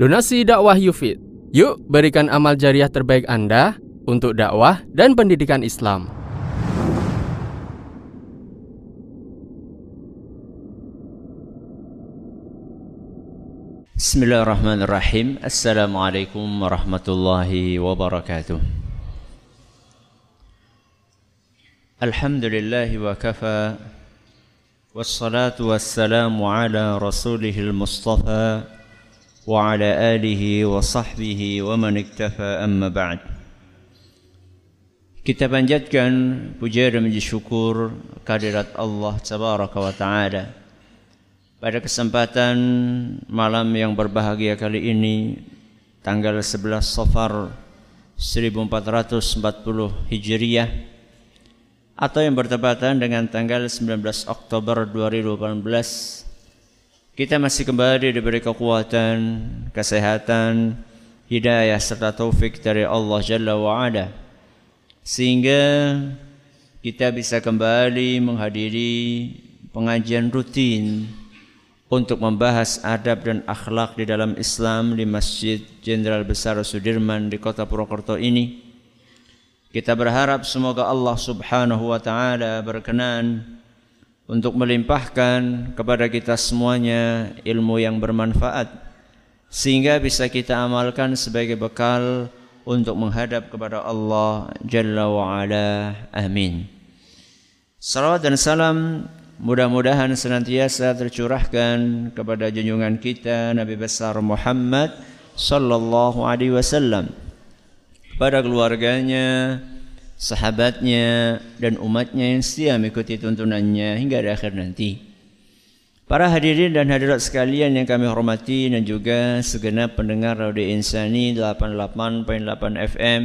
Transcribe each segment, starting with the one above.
Donasi dakwah Yufid. Yuk berikan amal jariah terbaik Anda untuk dakwah dan pendidikan Islam. Bismillahirrahmanirrahim. Assalamualaikum warahmatullahi wabarakatuh. Alhamdulillahi wa kafa Wassalatu wassalamu ala rasulihil mustafa Wa sahbihi wa man iktafa amma ba'd Kita panjatkan puja dan puji syukur kehadirat Allah tabaraka wa ta'ala. Pada kesempatan malam yang berbahagia kali ini tanggal 11 Safar 1440 Hijriah atau yang bertepatan dengan tanggal 19 Oktober 2018 kita masih kembali diberi kekuatan, kesehatan, hidayah serta taufik dari Allah Jalla wa Ala sehingga kita bisa kembali menghadiri pengajian rutin untuk membahas adab dan akhlak di dalam Islam di Masjid Jenderal Besar Sudirman di Kota Purwokerto ini. Kita berharap semoga Allah Subhanahu wa taala berkenan untuk melimpahkan kepada kita semuanya ilmu yang bermanfaat sehingga bisa kita amalkan sebagai bekal untuk menghadap kepada Allah Jalla wa ala. Amin. Salawat dan salam Mudah-mudahan senantiasa tercurahkan kepada junjungan kita Nabi besar Muhammad sallallahu alaihi wasallam pada keluarganya, sahabatnya dan umatnya yang setia mengikuti tuntunannya hingga di akhir nanti. Para hadirin dan hadirat sekalian yang kami hormati dan juga segenap pendengar Radio Insani 88.8 FM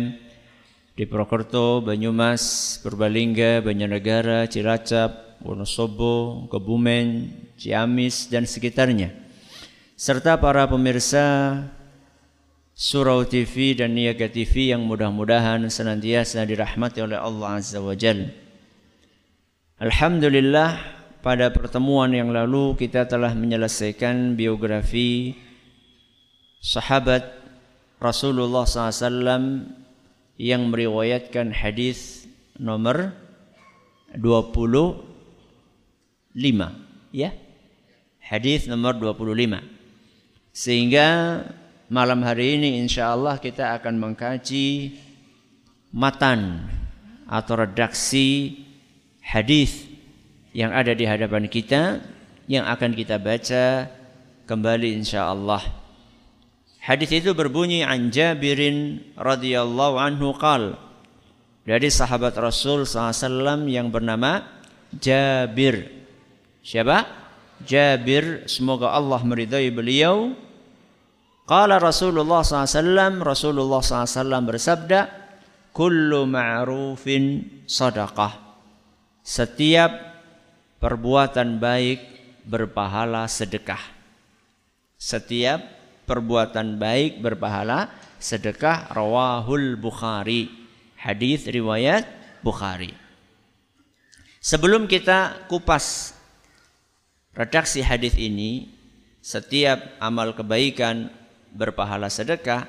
di Purwokerto, Banyumas, Purbalingga, Banjarnegara, Cilacap, Wonosobo, Kebumen, Ciamis dan sekitarnya serta para pemirsa Surau TV dan Niaga TV yang mudah-mudahan senantiasa dirahmati oleh Allah Azza wa Jal. Alhamdulillah pada pertemuan yang lalu kita telah menyelesaikan biografi sahabat Rasulullah SAW yang meriwayatkan hadis nomor 20 5 ya. Hadis nomor 25. Sehingga malam hari ini insya Allah kita akan mengkaji matan atau redaksi hadis yang ada di hadapan kita yang akan kita baca kembali insya Allah. Hadis itu berbunyi an Jabirin radhiyallahu anhu qal dari sahabat Rasul SAW yang bernama Jabir Siapa? Jabir, semoga Allah meridai beliau. Qala Rasulullah SAW, Rasulullah SAW bersabda, Kullu ma'rufin sadaqah. Setiap perbuatan baik berpahala sedekah. Setiap perbuatan baik berpahala sedekah rawahul Bukhari. Hadis riwayat Bukhari. Sebelum kita kupas redaksi hadis ini setiap amal kebaikan berpahala sedekah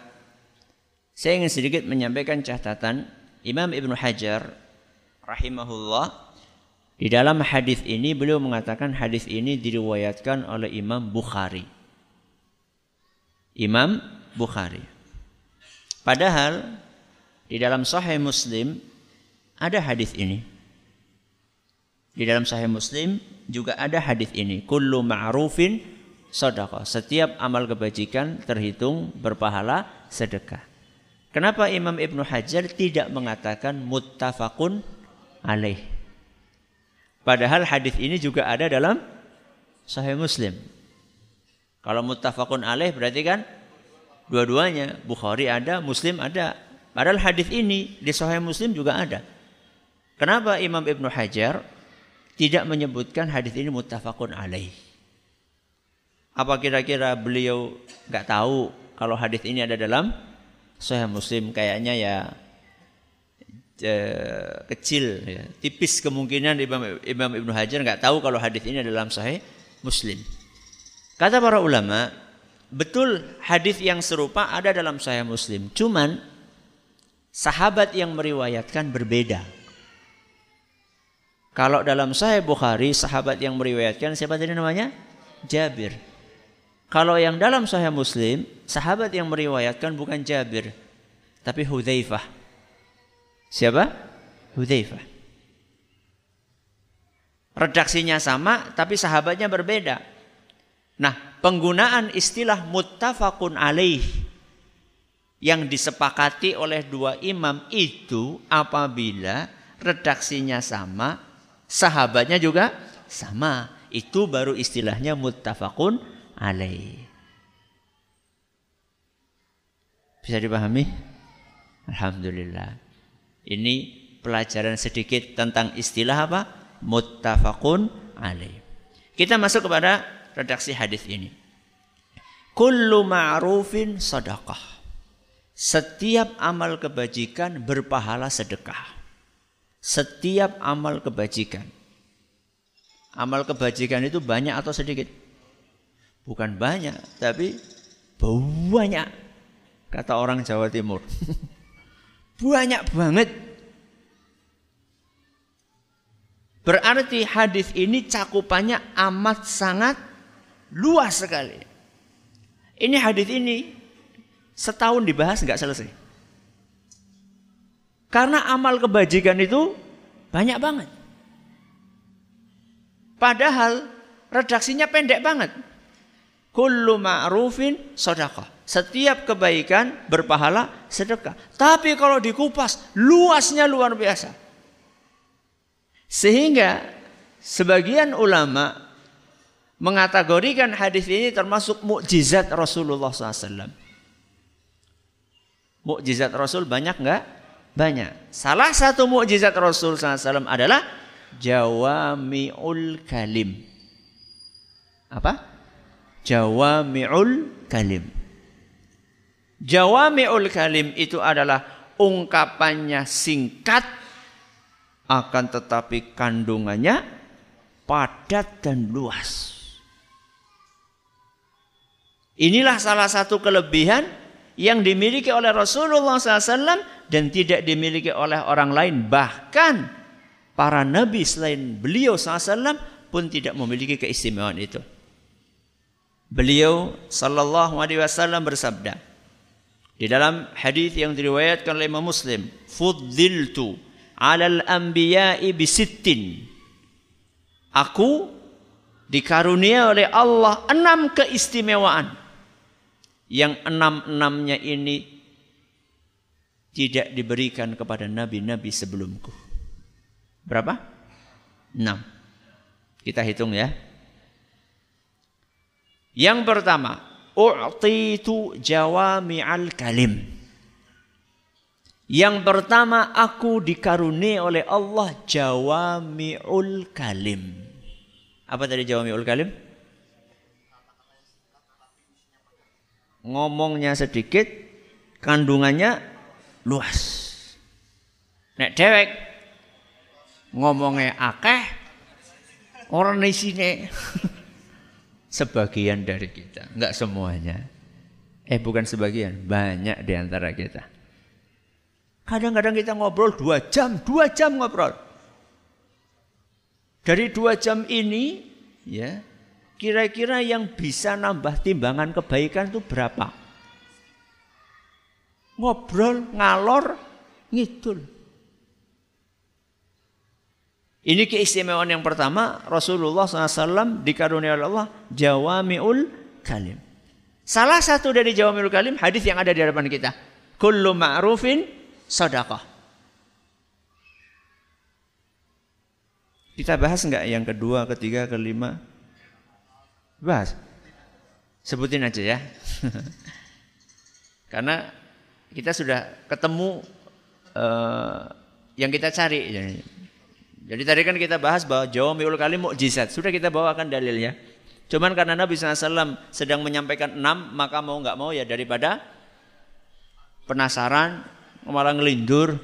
saya ingin sedikit menyampaikan catatan Imam Ibn Hajar rahimahullah. Di dalam hadis ini beliau mengatakan hadis ini diriwayatkan oleh Imam Bukhari. Imam Bukhari. Padahal di dalam Sahih Muslim ada hadis ini. Di dalam Sahih Muslim juga ada hadis ini. Kullu ma'rufin sedekah. Setiap amal kebajikan terhitung berpahala sedekah. Kenapa Imam Ibnu Hajar tidak mengatakan muttafaqun alaih? Padahal hadis ini juga ada dalam Sahih Muslim. Kalau muttafaqun alaih berarti kan dua-duanya Bukhari ada, Muslim ada. Padahal hadis ini di Sahih Muslim juga ada. Kenapa Imam Ibnu Hajar tidak menyebutkan hadis ini muttafaqun alaih. Apa kira-kira beliau nggak tahu kalau hadis ini ada dalam Sahih Muslim kayaknya ya eh, kecil ya. tipis kemungkinan Imam, Imam Ibnu Hajar nggak tahu kalau hadis ini ada dalam Sahih Muslim. Kata para ulama, betul hadis yang serupa ada dalam Sahih Muslim. Cuman sahabat yang meriwayatkan berbeda. Kalau dalam Sahih Bukhari sahabat yang meriwayatkan siapa tadi namanya? Jabir. Kalau yang dalam Sahih Muslim sahabat yang meriwayatkan bukan Jabir tapi Hudzaifah. Siapa? Hudzaifah. Redaksinya sama tapi sahabatnya berbeda. Nah, penggunaan istilah muttafaqun alaih yang disepakati oleh dua imam itu apabila redaksinya sama, sahabatnya juga sama. Itu baru istilahnya muttafaqun alaih. Bisa dipahami? Alhamdulillah. Ini pelajaran sedikit tentang istilah apa? Muttafaqun alaih. Kita masuk kepada redaksi hadis ini. Kullu ma'rufin sadaqah. Setiap amal kebajikan berpahala sedekah. Setiap amal kebajikan. Amal kebajikan itu banyak atau sedikit? Bukan banyak, tapi banyak. Kata orang Jawa Timur. banyak banget. Berarti hadis ini cakupannya amat sangat Luas sekali. Ini hadis ini setahun dibahas nggak selesai. Karena amal kebajikan itu banyak banget. Padahal redaksinya pendek banget. Kullu ma'rufin sodakah. Setiap kebaikan berpahala sedekah. Tapi kalau dikupas, luasnya luar biasa. Sehingga sebagian ulama mengategorikan hadis ini termasuk mukjizat Rasulullah SAW. Mukjizat Rasul banyak nggak? Banyak. Salah satu mukjizat Rasul SAW adalah jawami'ul kalim. Apa? Jawami'ul kalim. Jawami'ul kalim itu adalah ungkapannya singkat akan tetapi kandungannya padat dan luas. Inilah salah satu kelebihan yang dimiliki oleh Rasulullah SAW dan tidak dimiliki oleh orang lain. Bahkan para nabi selain beliau SAW pun tidak memiliki keistimewaan itu. Beliau sallallahu alaihi wasallam bersabda di dalam hadis yang diriwayatkan oleh Imam Muslim, "Fuddiltu 'alal anbiya'i bisittin." Aku dikarunia oleh Allah enam keistimewaan yang enam-enamnya ini tidak diberikan kepada nabi-nabi sebelumku. Berapa? Enam. Kita hitung ya. Yang pertama, u'titu jawami'al kalim. Yang pertama aku dikaruni oleh Allah jawami'ul kalim. Apa tadi jawami'ul kalim? ngomongnya sedikit, kandungannya luas. Nek dewek ngomongnya akeh, orang di sini sebagian dari kita, enggak semuanya. Eh bukan sebagian, banyak di antara kita. Kadang-kadang kita ngobrol dua jam, dua jam ngobrol. Dari dua jam ini, ya Kira-kira yang bisa nambah timbangan kebaikan itu berapa? Ngobrol, ngalor, ngidul. Ini keistimewaan yang pertama, Rasulullah SAW dikarunia oleh Allah jawami'ul kalim. Salah satu dari jawami'ul kalim hadis yang ada di hadapan kita. Kullu ma'rufin sadaqah. Kita bahas enggak yang kedua, ketiga, kelima? Bahas. Sebutin aja ya. Karena kita sudah ketemu uh, yang kita cari. Jadi tadi kan kita bahas bahwa Jawa miul kali mukjizat. Sudah kita bawakan dalilnya. Cuman karena Nabi SAW sedang menyampaikan enam, maka mau nggak mau ya daripada penasaran, malah ngelindur,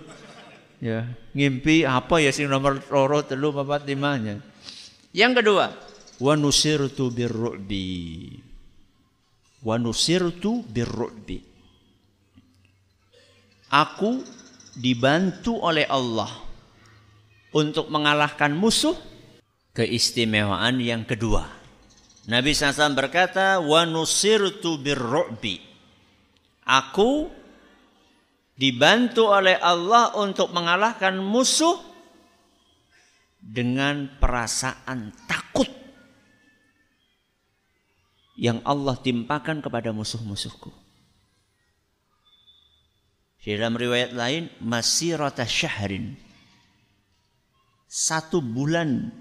ya ngimpi apa ya sih nomor loro telu papat limanya. Yang kedua, wa nusirtu birru'bi wa nusirtu birru'bi. Aku dibantu oleh Allah untuk mengalahkan musuh keistimewaan yang kedua. Nabi SAW berkata, wa nusirtu birru'bi. Aku dibantu oleh Allah untuk mengalahkan musuh dengan perasaan takut yang Allah timpakan kepada musuh-musuhku. Di dalam riwayat lain, masirata syahrin. Satu bulan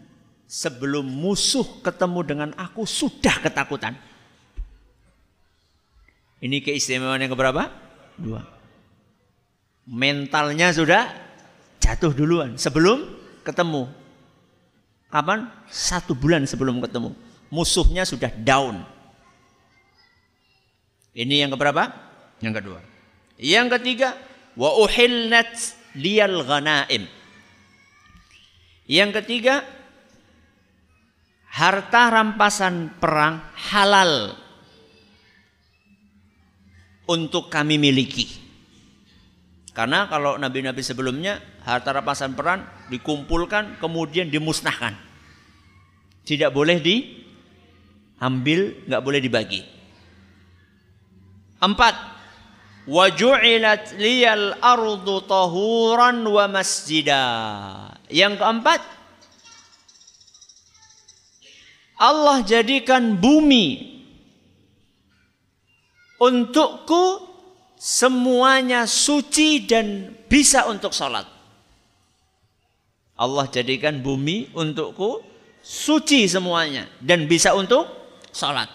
sebelum musuh ketemu dengan aku sudah ketakutan. Ini keistimewaan yang keberapa? Dua. Mentalnya sudah jatuh duluan sebelum ketemu. Kapan? Satu bulan sebelum ketemu. Musuhnya sudah down. Ini yang keberapa? Yang kedua. Yang ketiga, wa uhillat liyal ghanaim. Yang ketiga, harta rampasan perang halal untuk kami miliki. Karena kalau nabi-nabi sebelumnya harta rampasan perang dikumpulkan kemudian dimusnahkan. Tidak boleh diambil, nggak boleh dibagi. Empat, Waju'ilat liyal ardu tahuran wa masjida. Yang keempat, Allah jadikan bumi untukku semuanya suci dan bisa untuk sholat. Allah jadikan bumi untukku suci semuanya dan bisa untuk sholat.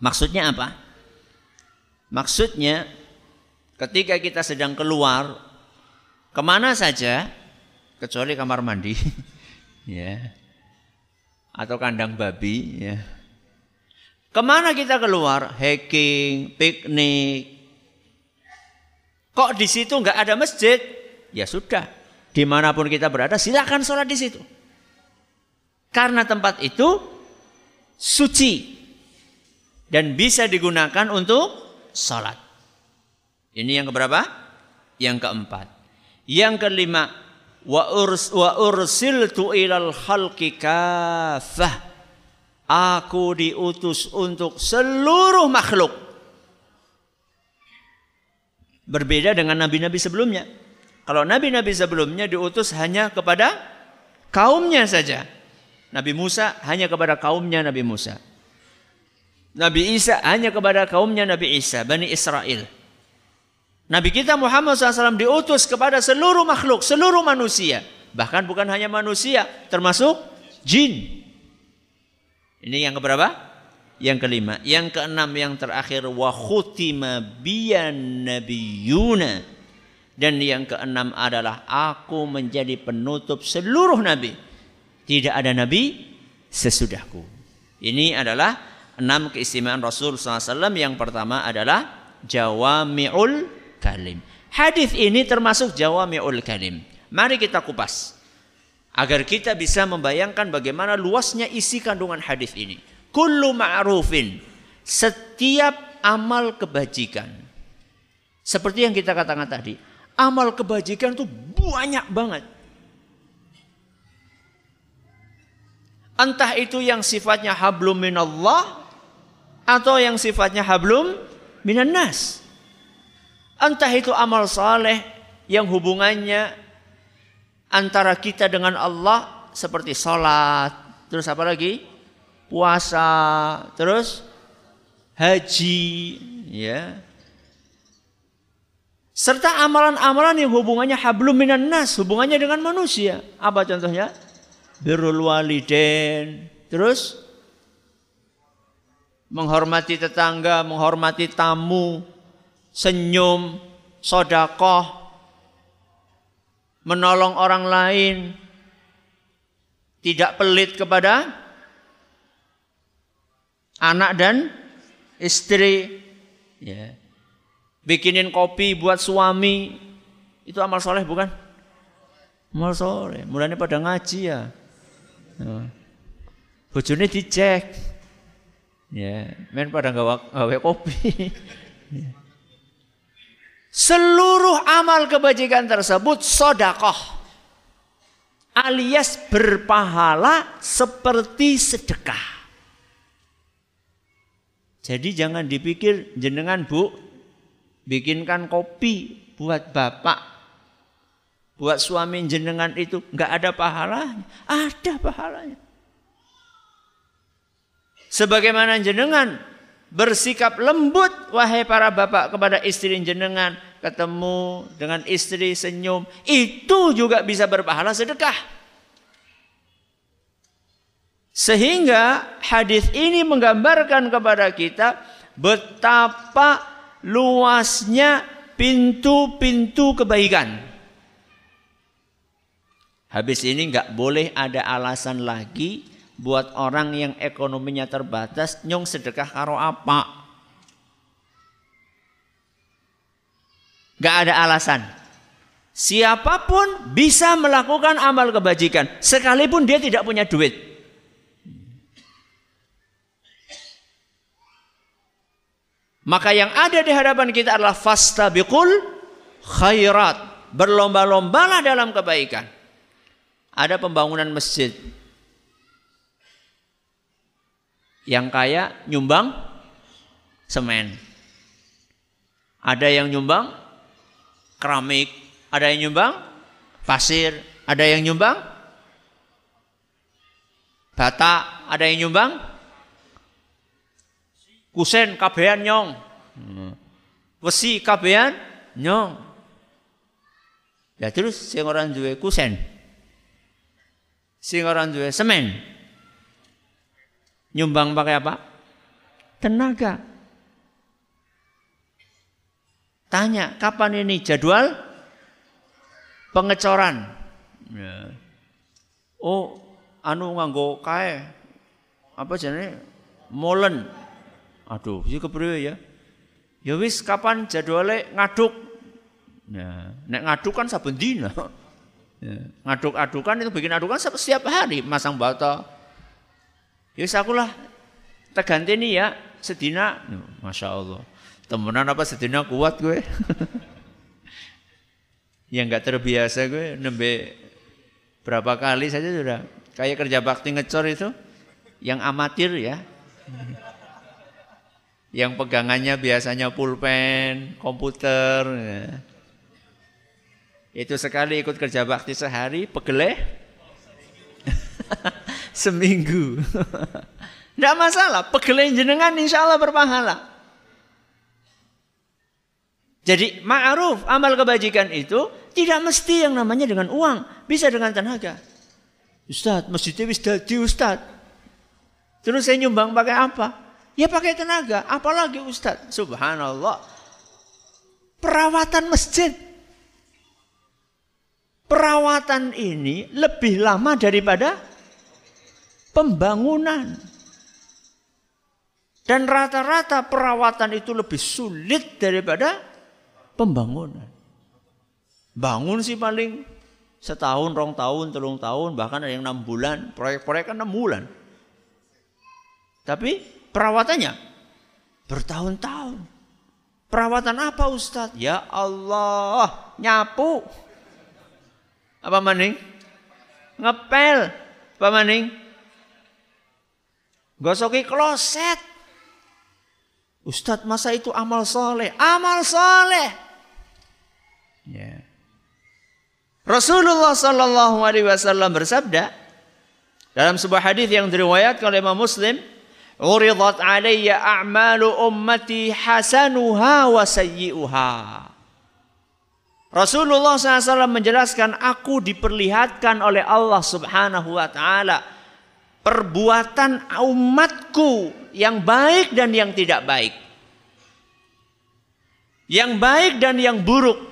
Maksudnya apa? Maksudnya ketika kita sedang keluar ke mana saja kecuali kamar mandi ya atau kandang babi ya ke mana kita keluar hiking piknik kok di situ nggak ada masjid ya sudah di mana pun kita berada silakan sholat di situ karena tempat itu suci dan bisa digunakan untuk salat. Ini yang keberapa? Yang keempat. Yang kelima, wa urs wa ursiltu ilal khalqi kafah. Aku diutus untuk seluruh makhluk. Berbeda dengan nabi-nabi sebelumnya. Kalau nabi-nabi sebelumnya diutus hanya kepada kaumnya saja. Nabi Musa hanya kepada kaumnya Nabi Musa. Nabi Isa hanya kepada kaumnya Nabi Isa, Bani Israel. Nabi kita Muhammad SAW diutus kepada seluruh makhluk, seluruh manusia. Bahkan bukan hanya manusia, termasuk jin. Ini yang keberapa? Yang kelima. Yang keenam, yang terakhir. Wa khutima biyan nabiyuna. Dan yang keenam adalah aku menjadi penutup seluruh nabi. Tidak ada nabi sesudahku. Ini adalah enam keistimewaan Rasul SAW yang pertama adalah jawami'ul kalim. Hadis ini termasuk jawami'ul kalim. Mari kita kupas agar kita bisa membayangkan bagaimana luasnya isi kandungan hadis ini. Kullu ma'rufin setiap amal kebajikan. Seperti yang kita katakan tadi, amal kebajikan itu banyak banget. Entah itu yang sifatnya hablum minallah atau yang sifatnya hablum minan nas. Entah itu amal saleh yang hubungannya antara kita dengan Allah seperti salat, terus apa lagi? Puasa, terus haji, ya. Serta amalan-amalan yang hubungannya hablum minan nas, hubungannya dengan manusia. Apa contohnya? Birrul walidain, terus menghormati tetangga, menghormati tamu, senyum, sodakoh, menolong orang lain, tidak pelit kepada anak dan istri, ya. bikinin kopi buat suami, itu amal soleh bukan? Amal soleh, mulanya pada ngaji ya. ya. Bojone dicek, Ya, men pada gawe kopi. ya. Seluruh amal kebajikan tersebut sodakoh. Alias berpahala seperti sedekah. Jadi jangan dipikir jenengan bu, bikinkan kopi buat bapak, buat suami jenengan itu nggak ada pahalanya, ada pahalanya. Sebagaimana jenengan bersikap lembut wahai para bapak kepada istri jenengan. Ketemu dengan istri senyum. Itu juga bisa berpahala sedekah. Sehingga hadis ini menggambarkan kepada kita betapa luasnya pintu-pintu kebaikan. Habis ini nggak boleh ada alasan lagi buat orang yang ekonominya terbatas nyong sedekah karo apa? Gak ada alasan. Siapa pun bisa melakukan amal kebajikan sekalipun dia tidak punya duit. Maka yang ada di hadapan kita adalah fastabiqul khairat. Berlomba-lombalah dalam kebaikan. Ada pembangunan masjid. Yang kaya nyumbang semen. Ada yang nyumbang keramik, ada yang nyumbang pasir, ada yang nyumbang bata, ada yang nyumbang kusen kabean nyong. Wesi kabean nyong. Ya terus sing orang duwe kusen. Sing orang duwe semen. Nyumbang pakai apa? Tenaga. Tanya, kapan ini jadwal pengecoran? Ya. Oh, anu nganggo kae. Apa jenenge? Molen. Aduh, iki kepriwe ya? Ya wis kapan jadwalnya ngaduk? Ya, nek ngaduk kan saben dina. Ya. Ngaduk-adukan itu bikin adukan setiap hari masang bata, Ya aku lah teganti nih ya sedina. Masya Allah. Temenan apa sedina kuat gue. yang nggak terbiasa gue nembe berapa kali saja sudah kayak kerja bakti ngecor itu yang amatir ya yang pegangannya biasanya pulpen komputer ya. itu sekali ikut kerja bakti sehari pegeleh seminggu. Tidak masalah, pegelain jenengan insya Allah berpahala. Jadi ma'ruf amal kebajikan itu tidak mesti yang namanya dengan uang, bisa dengan tenaga. Ustaz, masjidnya wis dadi Ustaz. Terus saya nyumbang pakai apa? Ya pakai tenaga, apalagi Ustaz. Subhanallah. Perawatan masjid. Perawatan ini lebih lama daripada pembangunan. Dan rata-rata perawatan itu lebih sulit daripada pembangunan. Bangun sih paling setahun, rong tahun, telung tahun, bahkan ada yang enam bulan. Proyek-proyek kan enam bulan. Tapi perawatannya bertahun-tahun. Perawatan apa Ustadz? Ya Allah, nyapu. Apa maning? Ngepel. Apa maning? Gosoki kloset. Ustadz masa itu amal soleh? Amal soleh. Ya. Rasulullah Sallallahu Alaihi Wasallam bersabda dalam sebuah hadis yang diriwayatkan oleh Imam Muslim, "Uridat alayya a'malu ummati hasanuha wa sayyi'uha." Rasulullah SAW menjelaskan, aku diperlihatkan oleh Allah Subhanahu Wa Taala perbuatan umatku yang baik dan yang tidak baik. Yang baik dan yang buruk.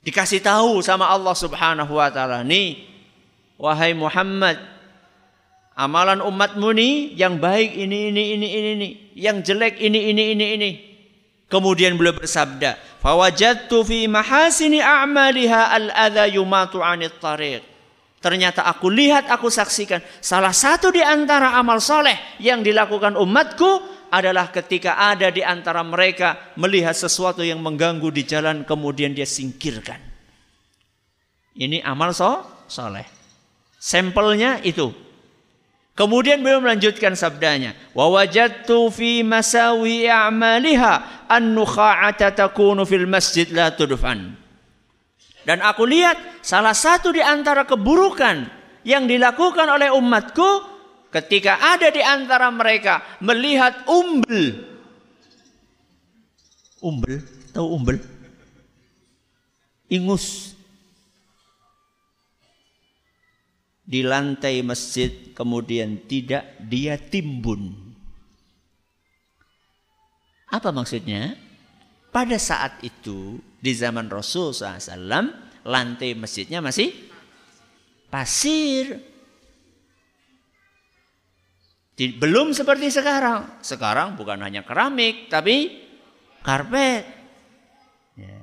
Dikasih tahu sama Allah Subhanahu wa taala, "Nih, wahai Muhammad, amalan umatmu nih yang baik ini ini ini ini ini, yang jelek ini ini ini ini." Kemudian beliau bersabda, "Fawajadtu fi mahasini a'maliha al-adha yumatu 'anit tariq." Ternyata aku lihat, aku saksikan. Salah satu di antara amal soleh yang dilakukan umatku adalah ketika ada di antara mereka melihat sesuatu yang mengganggu di jalan kemudian dia singkirkan. Ini amal so, soleh. Sampelnya itu. Kemudian beliau melanjutkan sabdanya, "Wa wajadtu fi masawi a'maliha an-nukha'ata takunu fil masjid la tudfan." Dan aku lihat salah satu di antara keburukan yang dilakukan oleh umatku ketika ada di antara mereka melihat umbel. Umbel, tahu umbel? Ingus. Di lantai masjid kemudian tidak dia timbun. Apa maksudnya? Pada saat itu di zaman Rasul SAW lantai masjidnya masih pasir. Belum seperti sekarang. Sekarang bukan hanya keramik tapi karpet. Ya.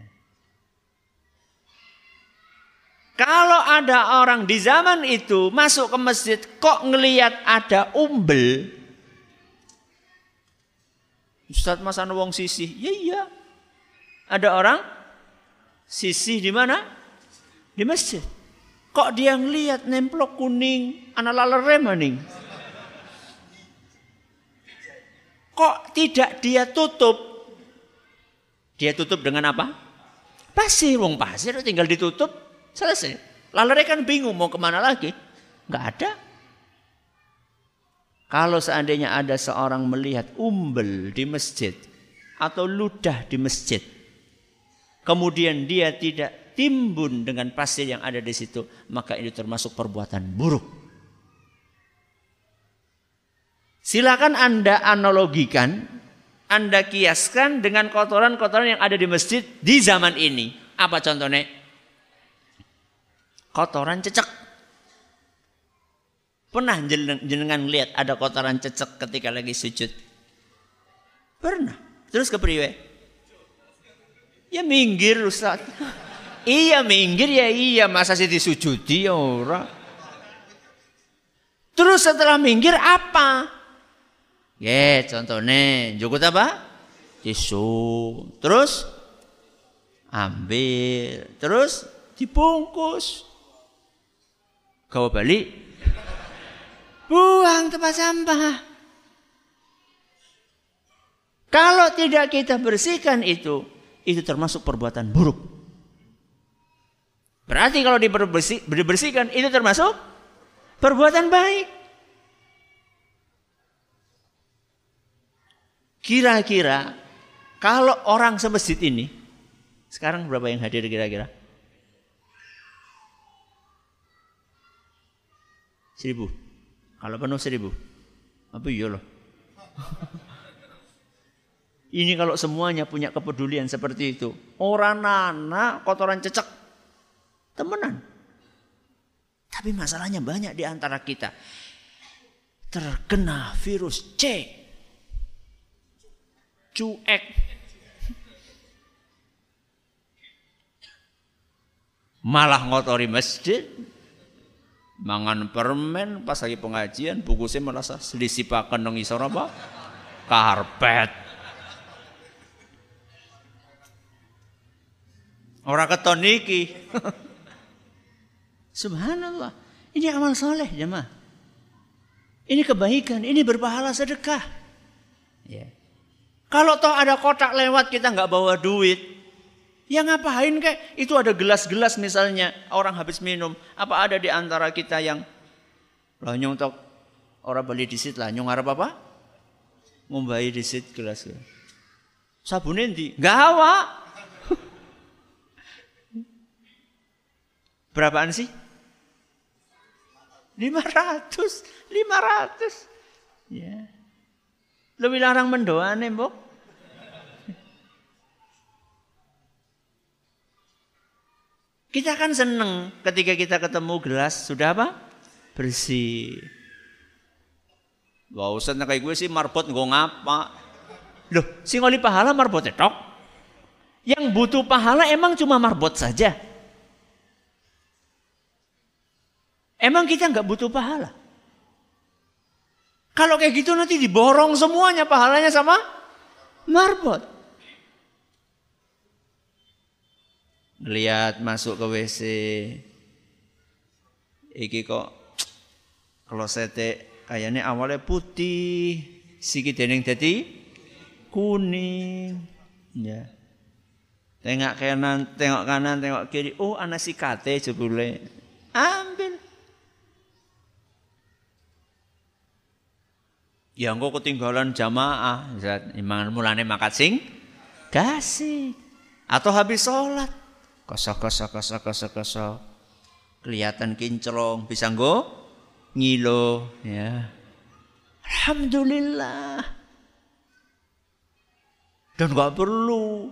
Kalau ada orang di zaman itu masuk ke masjid kok ngelihat ada umbel. Ustadz masa wong sisi? Ya iya. Ada orang Sisi di mana? Di masjid. Kok dia ngelihat nemplok kuning, anak lalere maning. Kok tidak dia tutup? Dia tutup dengan apa? Pasir, wong pasir tinggal ditutup, selesai. Lalere kan bingung mau ke mana lagi. Nggak ada. Kalau seandainya ada seorang melihat umbel di masjid atau ludah di masjid, kemudian dia tidak timbun dengan pasir yang ada di situ, maka ini termasuk perbuatan buruk. Silakan Anda analogikan, Anda kiaskan dengan kotoran-kotoran yang ada di masjid di zaman ini. Apa contohnya? Kotoran cecek. Pernah jenengan lihat ada kotoran cecek ketika lagi sujud? Pernah. Terus ke priwe? Ya minggir Ustaz. iya minggir ya iya masa sih disujudi ya ora. Terus setelah minggir apa? Ya contohnya jukut apa? Tisu. Terus ambil. Terus dibungkus. Kau balik. Buang tempat sampah. Kalau tidak kita bersihkan itu, itu termasuk perbuatan buruk. Berarti kalau dibersih, dibersihkan itu termasuk perbuatan baik. Kira-kira kalau orang semasjid ini, sekarang berapa yang hadir kira-kira? Seribu. Kalau penuh seribu. Apa iya loh? Ini kalau semuanya punya kepedulian seperti itu. Orang nana kotoran cecek. Temenan. Tapi masalahnya banyak di antara kita. Terkena virus C. Cuek. Malah ngotori masjid. Mangan permen pas lagi pengajian. Buku saya merasa selisipakan dong isor apa? Karpet. Orang keton niki. Subhanallah. Ini amal soleh jemaah. Ini kebaikan, ini berpahala sedekah. Ya. Kalau toh ada kotak lewat kita nggak bawa duit, ya ngapain kek? Itu ada gelas-gelas misalnya orang habis minum. Apa ada di antara kita yang lah nyong tok orang beli di situ lah nyong harap apa? Ngumbai di situ gelas. Sabun nanti gawa Berapaan sih? 500. 500. Ya. Lebih larang mendoa nih, Mbok. Kita kan seneng ketika kita ketemu gelas sudah apa? Bersih. Gak usah kayak gue sih marbot gue ngapa. Loh, si ngoli pahala marbot tok. Yang butuh pahala emang cuma marbot saja. Emang kita nggak butuh pahala? Kalau kayak gitu nanti diborong semuanya pahalanya sama marbot. Lihat masuk ke WC. Iki kok klosete kayaknya awalnya putih, sikit dening dadi kuning. Ya. Tengok kanan, tengok kanan, tengok kiri. Oh, anak sikate jebule. Ambil. Ya engko ketinggalan jamaah, imangan mulane makat sing kasih. Atau habis sholat. Kosok, kosok, kosok, kosok, kosok. Kelihatan kinclong, bisa nggo ngilo. Ya. Alhamdulillah. Dan gak perlu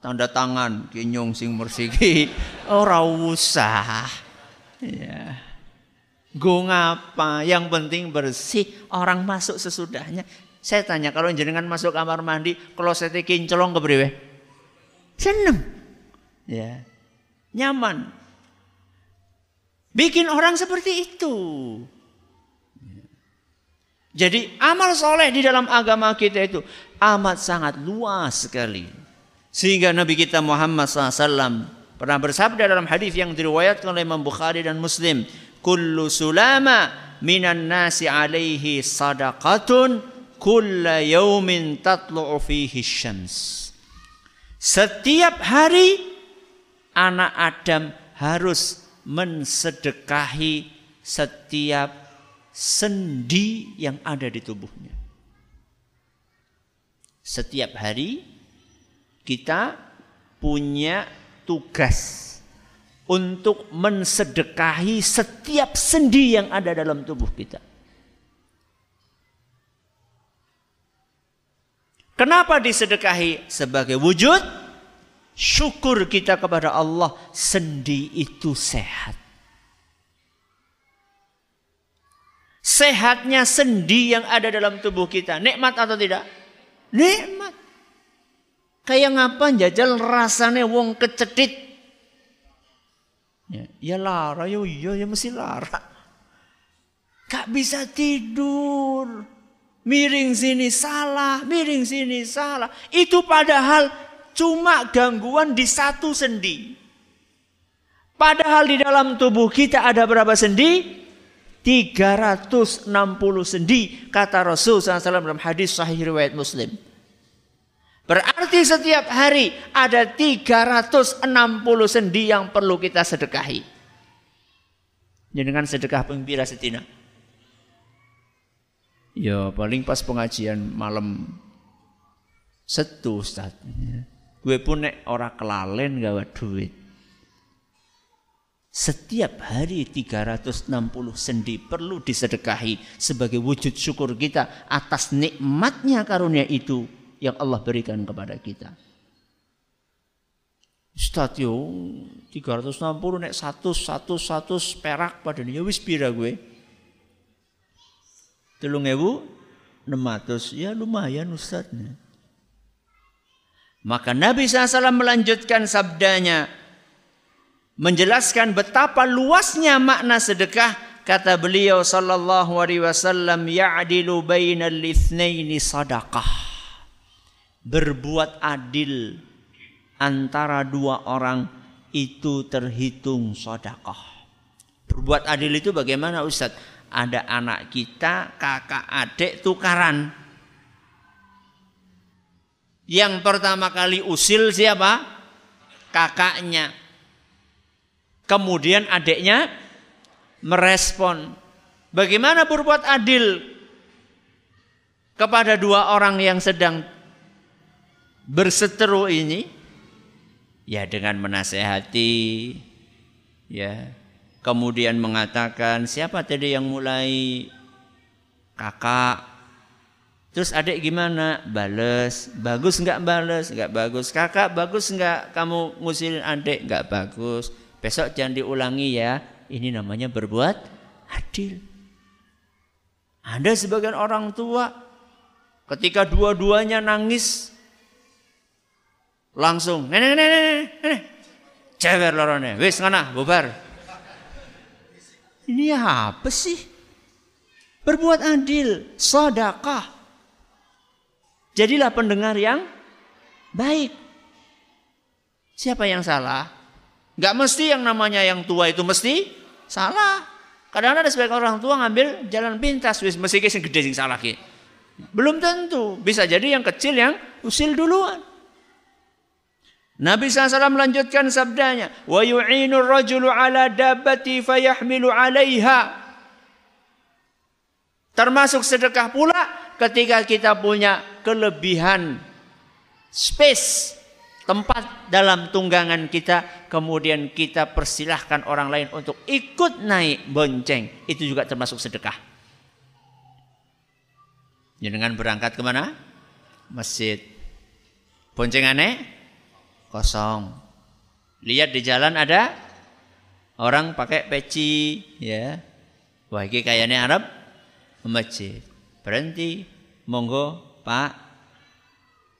tanda tangan kinyong sing mersiki ora usah. Ya. Gue ngapa? Yang penting bersih. Orang masuk sesudahnya. Saya tanya kalau jenengan masuk kamar mandi, klosetnya kinclong kepriwe? Seneng. Ya. Nyaman. Bikin orang seperti itu. Jadi amal soleh di dalam agama kita itu amat sangat luas sekali. Sehingga Nabi kita Muhammad SAW pernah bersabda dalam hadis yang diriwayatkan oleh Imam Bukhari dan Muslim kullu sulama minan nasi alaihi sadaqatun kulla yaumin tatlu'u fihi syams. Setiap hari anak Adam harus mensedekahi setiap sendi yang ada di tubuhnya. Setiap hari kita punya tugas untuk mensedekahi setiap sendi yang ada dalam tubuh kita. Kenapa disedekahi? Sebagai wujud syukur kita kepada Allah, sendi itu sehat. Sehatnya sendi yang ada dalam tubuh kita, nikmat atau tidak? Nikmat. Kayak ngapa jajal rasanya wong kecedit Ya, ya lara, ya iya, ya mesti lara. Gak bisa tidur. Miring sini salah, miring sini salah. Itu padahal cuma gangguan di satu sendi. Padahal di dalam tubuh kita ada berapa sendi? 360 sendi kata Rasul SAW dalam hadis sahih riwayat Muslim. Berarti setiap hari ada 360 sendi yang perlu kita sedekahi. Dengan sedekah pembira setina. Ya paling pas pengajian malam setu Ustaz. Gue pun nek ora kelalen gawe duit. Setiap hari 360 sendi perlu disedekahi sebagai wujud syukur kita atas nikmatnya karunia itu yang Allah berikan kepada kita. Yo 360 nek 100 100 100 perak pada ya wis pira gue. 3600 ya lumayan Ustaz. Maka Nabi SAW melanjutkan sabdanya menjelaskan betapa luasnya makna sedekah kata beliau sallallahu alaihi wasallam ya'dilu bainal itsnaini sadaqah berbuat adil antara dua orang itu terhitung sodakoh. Berbuat adil itu bagaimana Ustadz? Ada anak kita, kakak adik tukaran. Yang pertama kali usil siapa? Kakaknya. Kemudian adiknya merespon. Bagaimana berbuat adil kepada dua orang yang sedang berseteru ini ya dengan menasehati ya. Kemudian mengatakan siapa tadi yang mulai? Kakak. Terus adik gimana? Bales. Bagus nggak bales? Nggak bagus. Kakak bagus nggak? Kamu ngusilin adik? Nggak bagus. Besok jangan diulangi ya. Ini namanya berbuat adil. Ada sebagian orang tua ketika dua-duanya nangis Langsung, nenek, nenek, nenek, nenek. Cewer lorone. Wis ngana, bubar. Ini apa sih? Berbuat adil, sedekah. Jadilah pendengar yang baik. Siapa yang salah? Gak mesti yang namanya yang tua itu mesti salah. Kadang-kadang ada sebagian orang tua ngambil jalan pintas, wis mesti yang gede sing salah ki. Belum tentu. Bisa jadi yang kecil yang usil duluan. Nabi SAW melanjutkan sabdanya, "Wa yu'inu rajulu ala dabati fayahmilu 'alaiha." Termasuk sedekah pula ketika kita punya kelebihan space tempat dalam tunggangan kita kemudian kita persilahkan orang lain untuk ikut naik bonceng. Itu juga termasuk sedekah. Dengan berangkat ke mana masjid. Boncengannya kosong lihat di jalan ada orang pakai peci ya wah ini kayaknya Arab masjid berhenti monggo pak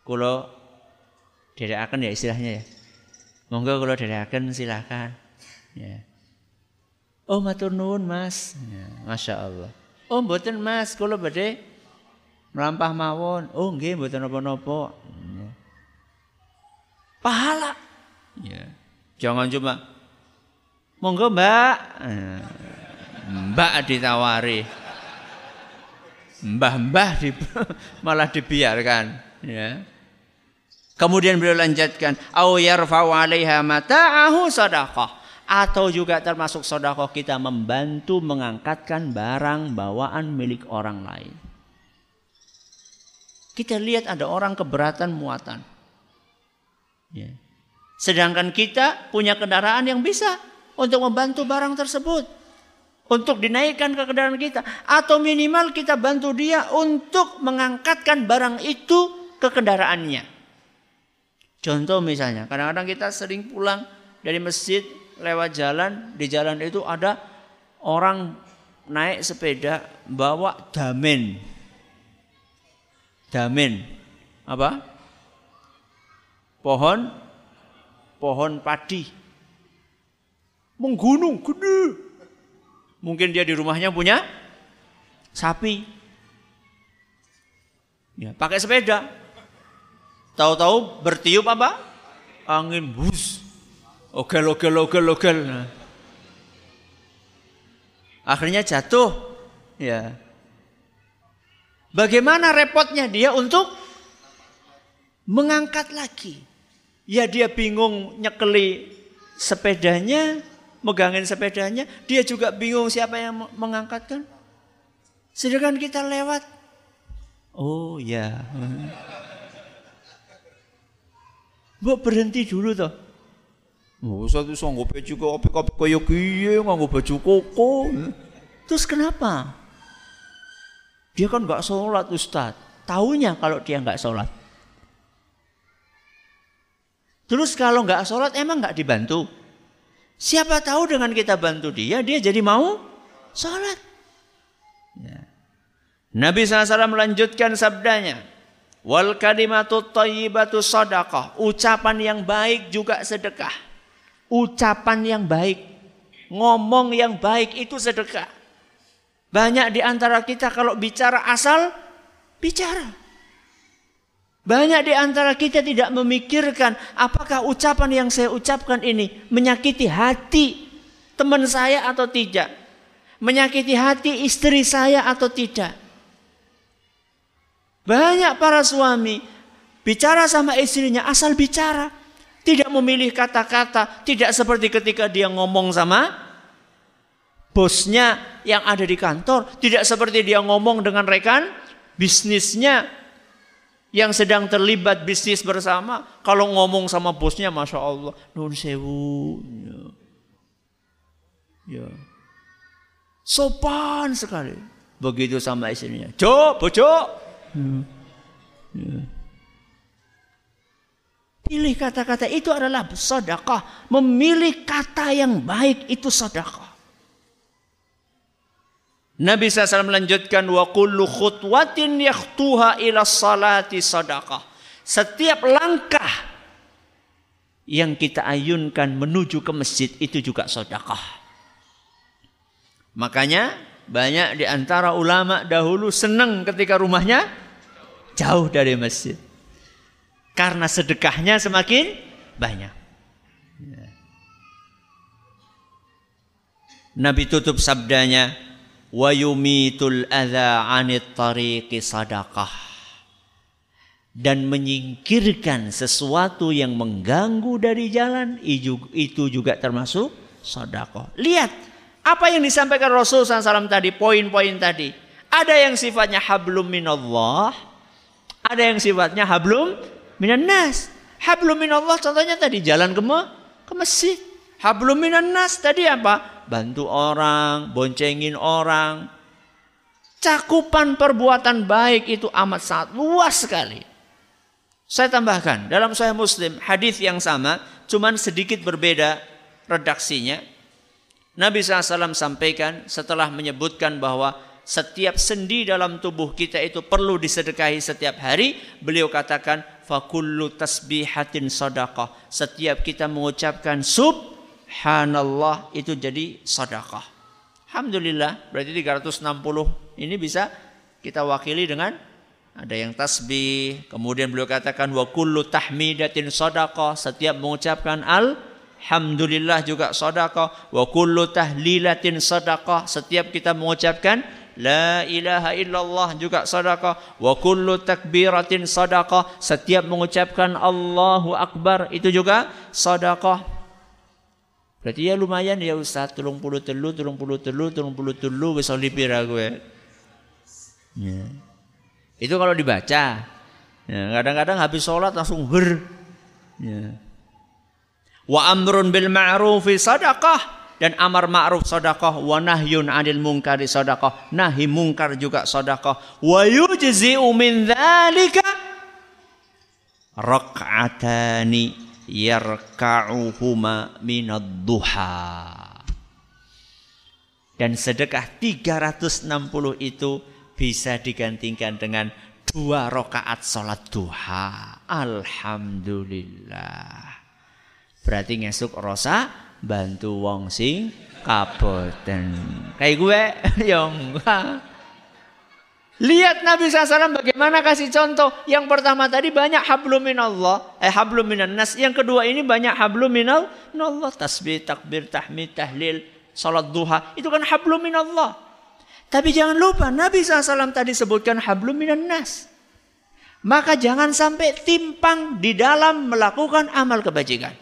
kulo akan ya istilahnya ya. Monggo kalau akan silahkan. Ya. Oh matur nuwun Mas. Ya, Masya Allah. Oh mboten Mas, kalau badhe melampah mawon. Oh nggih mboten napa-napa. Ya. Pahala. Ya. Jangan cuma monggo Mbak. Mbak ditawari. Mbah-mbah di, malah dibiarkan. Ya. Kemudian beliau lanjutkan, au yarfa'u 'alaiha mata'ahu sadaqah. Atau juga termasuk sedekah kita membantu mengangkatkan barang bawaan milik orang lain. Kita lihat ada orang keberatan muatan. Ya. Sedangkan kita punya kendaraan yang bisa untuk membantu barang tersebut. Untuk dinaikkan ke kendaraan kita. Atau minimal kita bantu dia untuk mengangkatkan barang itu ke kendaraannya. Contoh misalnya, kadang-kadang kita sering pulang dari masjid lewat jalan, di jalan itu ada orang naik sepeda bawa damen. Damen. Apa? Pohon pohon padi. Menggunung gede. Mungkin dia di rumahnya punya sapi. Ya, pakai sepeda. Tahu-tahu bertiup apa? Angin bus. Ogel, ogel, ogel, ogel. Akhirnya jatuh. Ya. Bagaimana repotnya dia untuk mengangkat lagi. Ya dia bingung nyekeli sepedanya, megangin sepedanya. Dia juga bingung siapa yang mengangkatkan. Sedangkan kita lewat. Oh ya. Mbok berhenti dulu toh. Oh, satu sanggup baju kopi kopi kaya kiye nganggo baju koko. Terus kenapa? Dia kan nggak sholat Ustaz. Tahunya kalau dia nggak sholat. Terus kalau nggak sholat emang nggak dibantu? Siapa tahu dengan kita bantu dia, dia jadi mau sholat. Ya. Nabi SAW melanjutkan sabdanya, Wal kalimatu thayyibatu sadaqah. Ucapan yang baik juga sedekah. Ucapan yang baik, ngomong yang baik itu sedekah. Banyak di antara kita kalau bicara asal bicara. Banyak di antara kita tidak memikirkan apakah ucapan yang saya ucapkan ini menyakiti hati teman saya atau tidak. Menyakiti hati istri saya atau tidak. Banyak para suami bicara sama istrinya asal bicara. Tidak memilih kata-kata. Tidak seperti ketika dia ngomong sama bosnya yang ada di kantor. Tidak seperti dia ngomong dengan rekan bisnisnya yang sedang terlibat bisnis bersama. Kalau ngomong sama bosnya Masya Allah. Nun sewu. Ya. ya. Sopan sekali. Begitu sama istrinya. Cok, bocok. Ya. Pilih kata-kata itu adalah sedekah. Memilih kata yang baik itu sedekah. Nabi SAW melanjutkan wa kullu khutwatin yakhtuha ila salati sadaqah. Setiap langkah yang kita ayunkan menuju ke masjid itu juga sedekah. Makanya banyak di antara ulama dahulu senang ketika rumahnya jauh dari masjid. Karena sedekahnya semakin banyak. Ya. Nabi tutup sabdanya, wa yumitul adza 'anit tariqi sadaqah dan menyingkirkan sesuatu yang mengganggu dari jalan itu juga termasuk sodako. Lihat apa yang disampaikan Rasul SAW tadi, poin-poin tadi. Ada yang sifatnya hablum minallah, ada yang sifatnya hablum minannas. Hablum minallah contohnya tadi jalan ke, ke masjid. Hablum minannas tadi apa? Bantu orang, boncengin orang. Cakupan perbuatan baik itu amat sangat luas sekali. Saya tambahkan dalam Sahih Muslim hadis yang sama, cuman sedikit berbeda redaksinya. Nabi SAW sampaikan setelah menyebutkan bahwa setiap sendi dalam tubuh kita itu perlu disedekahi setiap hari. Beliau katakan, fakullu tasbihatin sadaqah. Setiap kita mengucapkan subhanallah itu jadi sadaqah. Alhamdulillah, berarti 360 ini bisa kita wakili dengan ada yang tasbih, kemudian beliau katakan wa kullu tahmidatin sadaqah, setiap mengucapkan alhamdulillah juga sadaqah, wa kullu tahlilatin sadaqah, setiap kita mengucapkan La ilaha illallah juga sadaqah. Wa kullu takbiratin sadaqah. Setiap mengucapkan Allahu Akbar Itu juga sadaqah Berarti ya lumayan ya Ustaz. Tulung puluh telu, tulung puluh telu, tulung puluh telu Bisa lipira gue Ya. Itu kalau dibaca. Ya, kadang-kadang habis sholat langsung ber. Ya. Wa amrun bil ma'rufi sadaqah. Dan amar ma'ruf sadaqah. Wa nahyun 'anil munkari sadaqah. Nahi mungkar juga sadaqah. Wa yujzi'u min dzalika rak'atani yarka'uhuma minad duha dan sedekah 360 itu bisa digantikan dengan dua rakaat sholat duha. Alhamdulillah. Berarti ngesuk rosa bantu wong sing kaboten. Kayak gue yang Lihat Nabi SAW bagaimana kasih contoh. Yang pertama tadi banyak hablum minallah. Eh hablum minan nas. Yang kedua ini banyak hablum minallah. Tasbih, takbir, tahmid, tahlil. Salat duha. Itu kan hablum minallah. Tapi jangan lupa Nabi SAW tadi sebutkan hablum minan nas. Maka jangan sampai timpang di dalam melakukan amal kebajikan.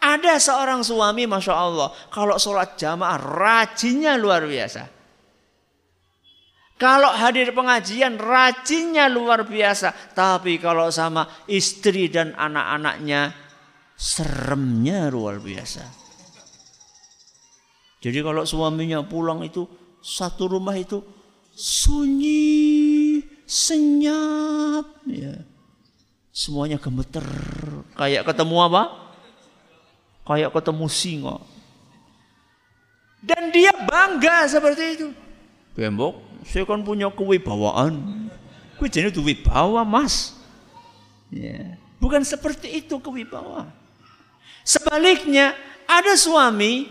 Ada seorang suami Masya Allah. Kalau sholat jamaah rajinnya luar biasa. Kalau hadir pengajian rajinnya luar biasa. Tapi kalau sama istri dan anak-anaknya seremnya luar biasa. Jadi kalau suaminya pulang itu satu rumah itu sunyi, senyap, ya. Semuanya gemeter, kayak ketemu apa? Kayak ketemu singa. Dan dia bangga seperti itu. Gembok, saya kan punya kewibawaan. Gue jadi itu wibawa, Mas. Ya. Bukan seperti itu kewibawa. Sebaliknya, ada suami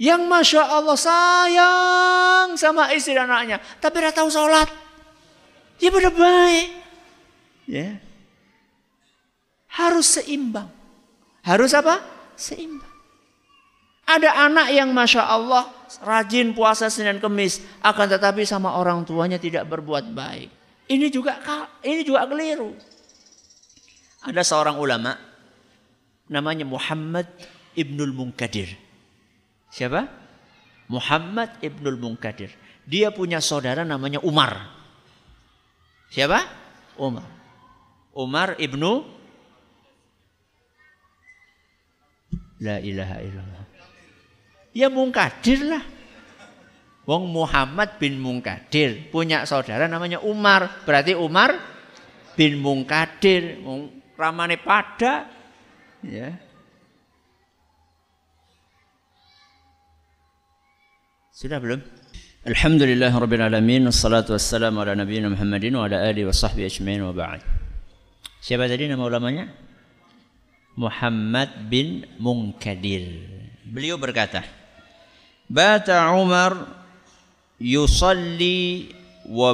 yang masya Allah sayang sama istri dan anaknya, tapi tidak tahu sholat. Ya pada baik. Ya. Harus seimbang. Harus apa? Seimbang. Ada anak yang masya Allah rajin puasa Senin Kemis, akan tetapi sama orang tuanya tidak berbuat baik. Ini juga ini juga keliru. Ada seorang ulama namanya Muhammad Ibnul Munkadir. Siapa? Muhammad Ibnul Munkadir. Dia punya saudara namanya Umar. Siapa? Umar. Umar Ibnu La ilaha illallah. Ya Munkadir lah. Wong Muhammad bin Munkadir punya saudara namanya Umar. Berarti Umar bin Munkadir. Ramane pada. Ya. Sudah belum? Alhamdulillah Rabbil Alamin Wassalatu wassalamu ala nabiyina Muhammadin Wa ala alihi wa sahbihi ajma'in wa ba'd Siapa tadi nama ulamanya? Muhammad bin Munkadir Beliau berkata, Bata Umar yusalli wa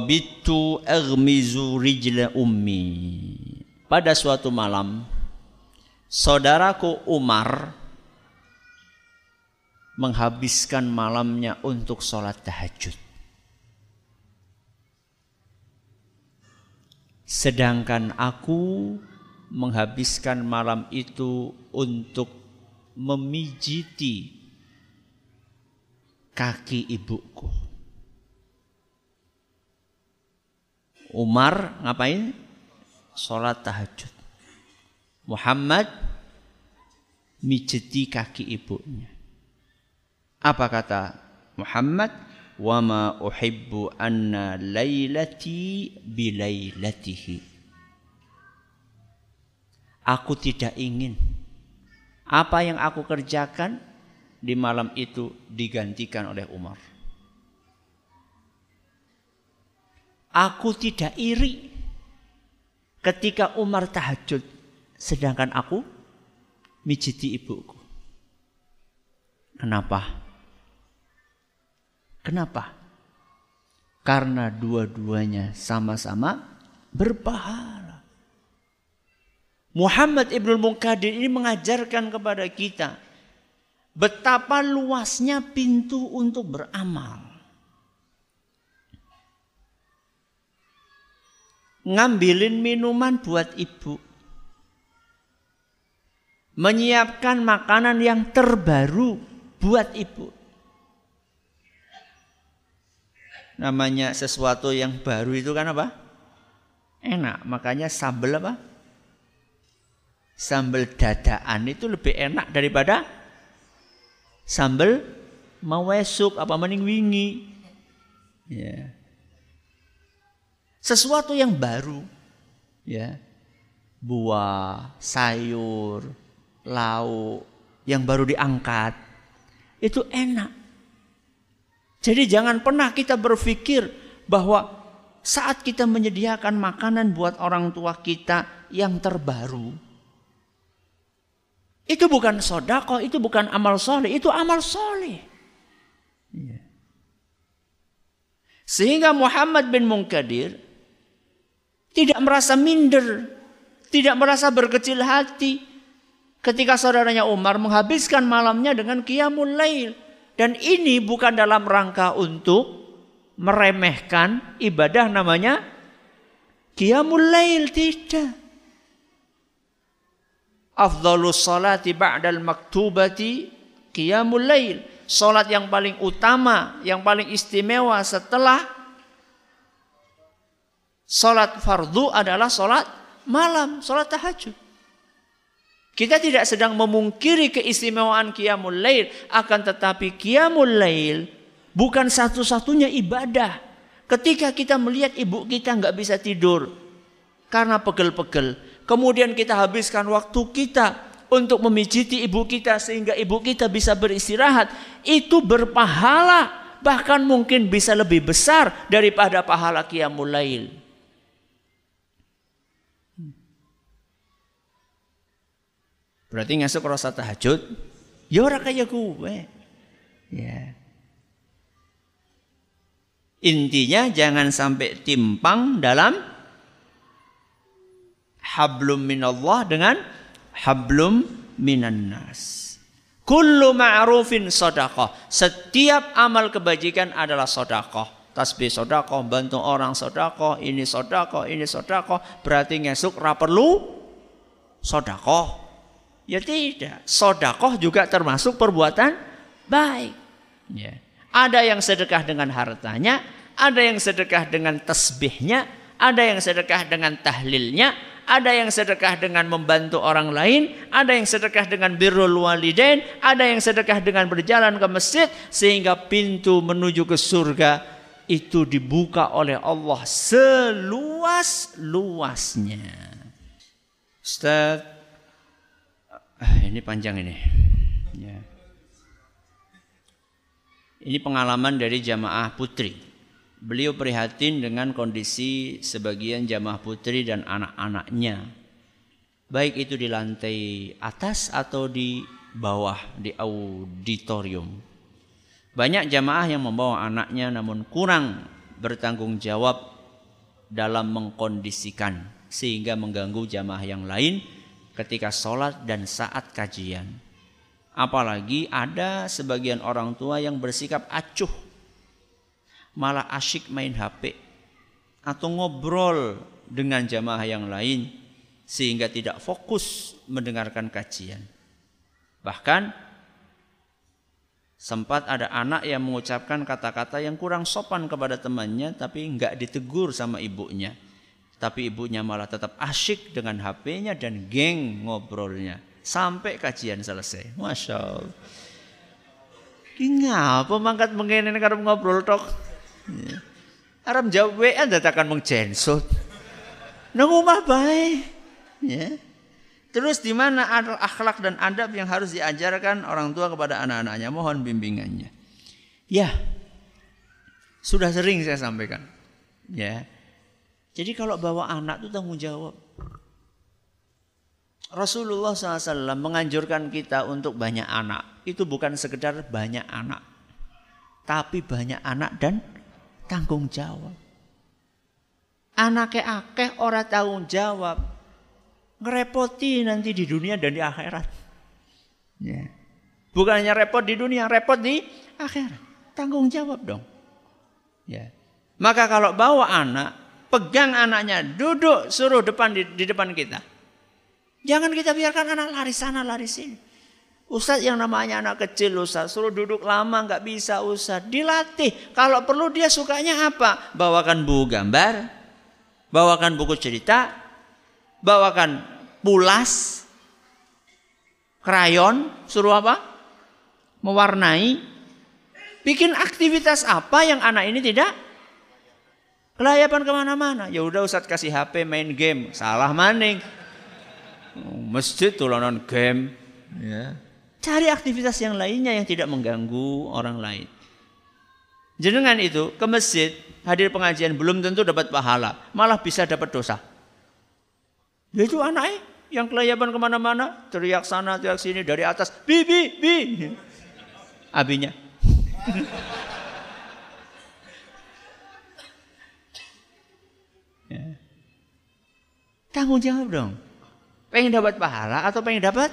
aghmizu rijla ummi. Pada suatu malam, saudaraku Umar menghabiskan malamnya untuk sholat tahajud. Sedangkan aku menghabiskan malam itu untuk memijiti kaki ibuku. Umar ngapain? Sholat tahajud. Muhammad mijiti kaki ibunya. Apa kata Muhammad? Wa ma uhibbu anna lailati bilailatihi. Aku tidak ingin apa yang aku kerjakan di malam itu digantikan oleh Umar. Aku tidak iri ketika Umar tahajud sedangkan aku mijiti ibuku. Kenapa? Kenapa? Karena dua-duanya sama-sama berpahala. Muhammad Ibnu Munkadir ini mengajarkan kepada kita betapa luasnya pintu untuk beramal. Ngambilin minuman buat ibu. Menyiapkan makanan yang terbaru buat ibu. namanya sesuatu yang baru itu kan apa? Enak. Makanya sambal apa? Sambal dadaan itu lebih enak daripada sambal mawesuk apa mending wingi. Ya. Sesuatu yang baru. Ya. Buah, sayur, lauk yang baru diangkat itu enak. Jadi jangan pernah kita berpikir bahwa saat kita menyediakan makanan buat orang tua kita yang terbaru. Itu bukan sodako, itu bukan amal soleh, itu amal soleh. Iya. Sehingga Muhammad bin Munkadir tidak merasa minder, tidak merasa berkecil hati ketika saudaranya Umar menghabiskan malamnya dengan qiyamul lail. Dan ini bukan dalam rangka untuk meremehkan ibadah namanya Qiyamul Lail tidak. Afdhalus salati ba'dal maktubati Qiyamul Lail. Salat yang paling utama, yang paling istimewa setelah salat fardu adalah salat malam, salat tahajud. Kita tidak sedang memungkiri keistimewaan Qiyamul Lail, akan tetapi Qiyamul Lail bukan satu-satunya ibadah. Ketika kita melihat ibu kita nggak bisa tidur karena pegel-pegel, kemudian kita habiskan waktu kita untuk memijiti ibu kita sehingga ibu kita bisa beristirahat, itu berpahala bahkan mungkin bisa lebih besar daripada pahala Qiyamul Lail. Berarti ngasuk rasa tahajud, ya ora kaya gue. Ya. Intinya jangan sampai timpang dalam hablum minallah dengan hablum minan nas. Kullu ma'rufin sadaqah. Setiap amal kebajikan adalah sadaqah. Tasbih sadaqah, bantu orang sadaqah, ini sadaqah, ini sadaqah. Berarti ngesuk ra perlu sadaqah. Ya tidak. Sodakoh juga termasuk perbuatan baik. Ya. Ada yang sedekah dengan hartanya, ada yang sedekah dengan tasbihnya, ada yang sedekah dengan tahlilnya, ada yang sedekah dengan membantu orang lain, ada yang sedekah dengan birrul walidain, ada yang sedekah dengan berjalan ke masjid sehingga pintu menuju ke surga itu dibuka oleh Allah seluas-luasnya. Ustaz, Ah, ini panjang ini. Ya. Ini pengalaman dari jamaah putri. Beliau prihatin dengan kondisi sebagian jamaah putri dan anak-anaknya. Baik itu di lantai atas atau di bawah di auditorium. Banyak jamaah yang membawa anaknya namun kurang bertanggung jawab dalam mengkondisikan sehingga mengganggu jamaah yang lain ketika sholat dan saat kajian. Apalagi ada sebagian orang tua yang bersikap acuh, malah asyik main HP atau ngobrol dengan jamaah yang lain sehingga tidak fokus mendengarkan kajian. Bahkan sempat ada anak yang mengucapkan kata-kata yang kurang sopan kepada temannya tapi nggak ditegur sama ibunya. Tapi ibunya malah tetap asyik dengan HP-nya dan geng ngobrolnya. Sampai kajian selesai. Masya Allah. Ngapa mangkat mengene karep ngobrol tok? Arab jawab WA datakan mengjensut. Nang omah bae. Ya. Terus di mana akhlak dan adab yang harus diajarkan orang tua kepada anak-anaknya? Mohon bimbingannya. Ya. Sudah sering saya sampaikan. Ya. Jadi kalau bawa anak itu tanggung jawab. Rasulullah SAW menganjurkan kita untuk banyak anak. Itu bukan sekedar banyak anak. Tapi banyak anak dan tanggung jawab. Anaknya akeh orang tanggung jawab. Ngerepoti nanti di dunia dan di akhirat. Ya. Bukan hanya repot di dunia, repot di akhirat. Tanggung jawab dong. Ya. Maka kalau bawa anak, pegang anaknya, duduk suruh depan di, di depan kita. Jangan kita biarkan anak lari sana lari sini. Ustadz yang namanya anak kecil Ustadz suruh duduk lama nggak bisa Ustadz dilatih. Kalau perlu dia sukanya apa? Bawakan buku gambar, bawakan buku cerita, bawakan pulas, krayon, suruh apa? Mewarnai. Bikin aktivitas apa yang anak ini tidak Kelayapan ke mana-mana. Ya udah Ustaz kasih HP main game. Salah maning. Masjid tulanan game. Ya. Cari aktivitas yang lainnya yang tidak mengganggu orang lain. Jenengan itu ke masjid hadir pengajian belum tentu dapat pahala, malah bisa dapat dosa. Ya itu anaknya yang kelayapan ke mana-mana, teriak sana, teriak sini dari atas, bi bi, abinya. Ya. Tanggung jawab dong. Pengen dapat pahala atau pengen dapat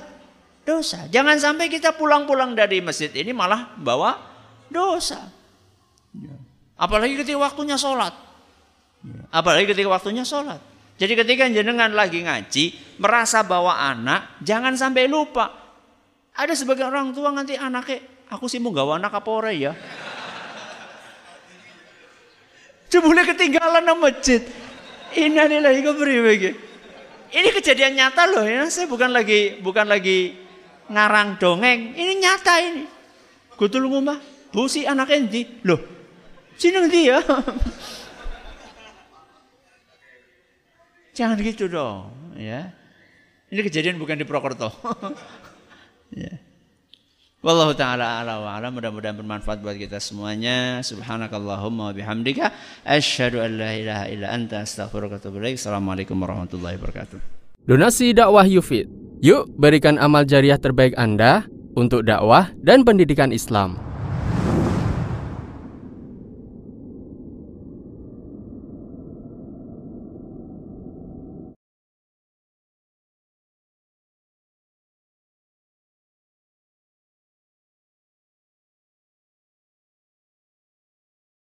dosa. Jangan sampai kita pulang-pulang dari masjid ini malah bawa dosa. Ya. Apalagi ketika waktunya sholat. Ya. Apalagi ketika waktunya sholat. Jadi ketika jenengan lagi ngaji, merasa bawa anak, jangan sampai lupa. Ada sebagian orang tua nanti anaknya, aku sih mau gawa anak kapore ya. Cuma ketinggalan nama masjid. Innalillahi. Ini kejadian nyata loh ya. Saya bukan lagi bukan lagi ngarang dongeng. Ini nyata ini. Kutul ngomah, bu si anak endi? Loh, sini dia. ya. Jangan gitu dong, ya. Ini kejadian bukan di Prokerto. ya. Wallahu taala ala wa ala mudah-mudahan bermanfaat buat kita semuanya. Subhanakallahumma wa bihamdika an la ilaha illa anta ilaik. Assalamualaikum warahmatullahi wabarakatuh. Donasi dakwah Yufid. Yuk berikan amal jariah terbaik Anda untuk dakwah dan pendidikan Islam.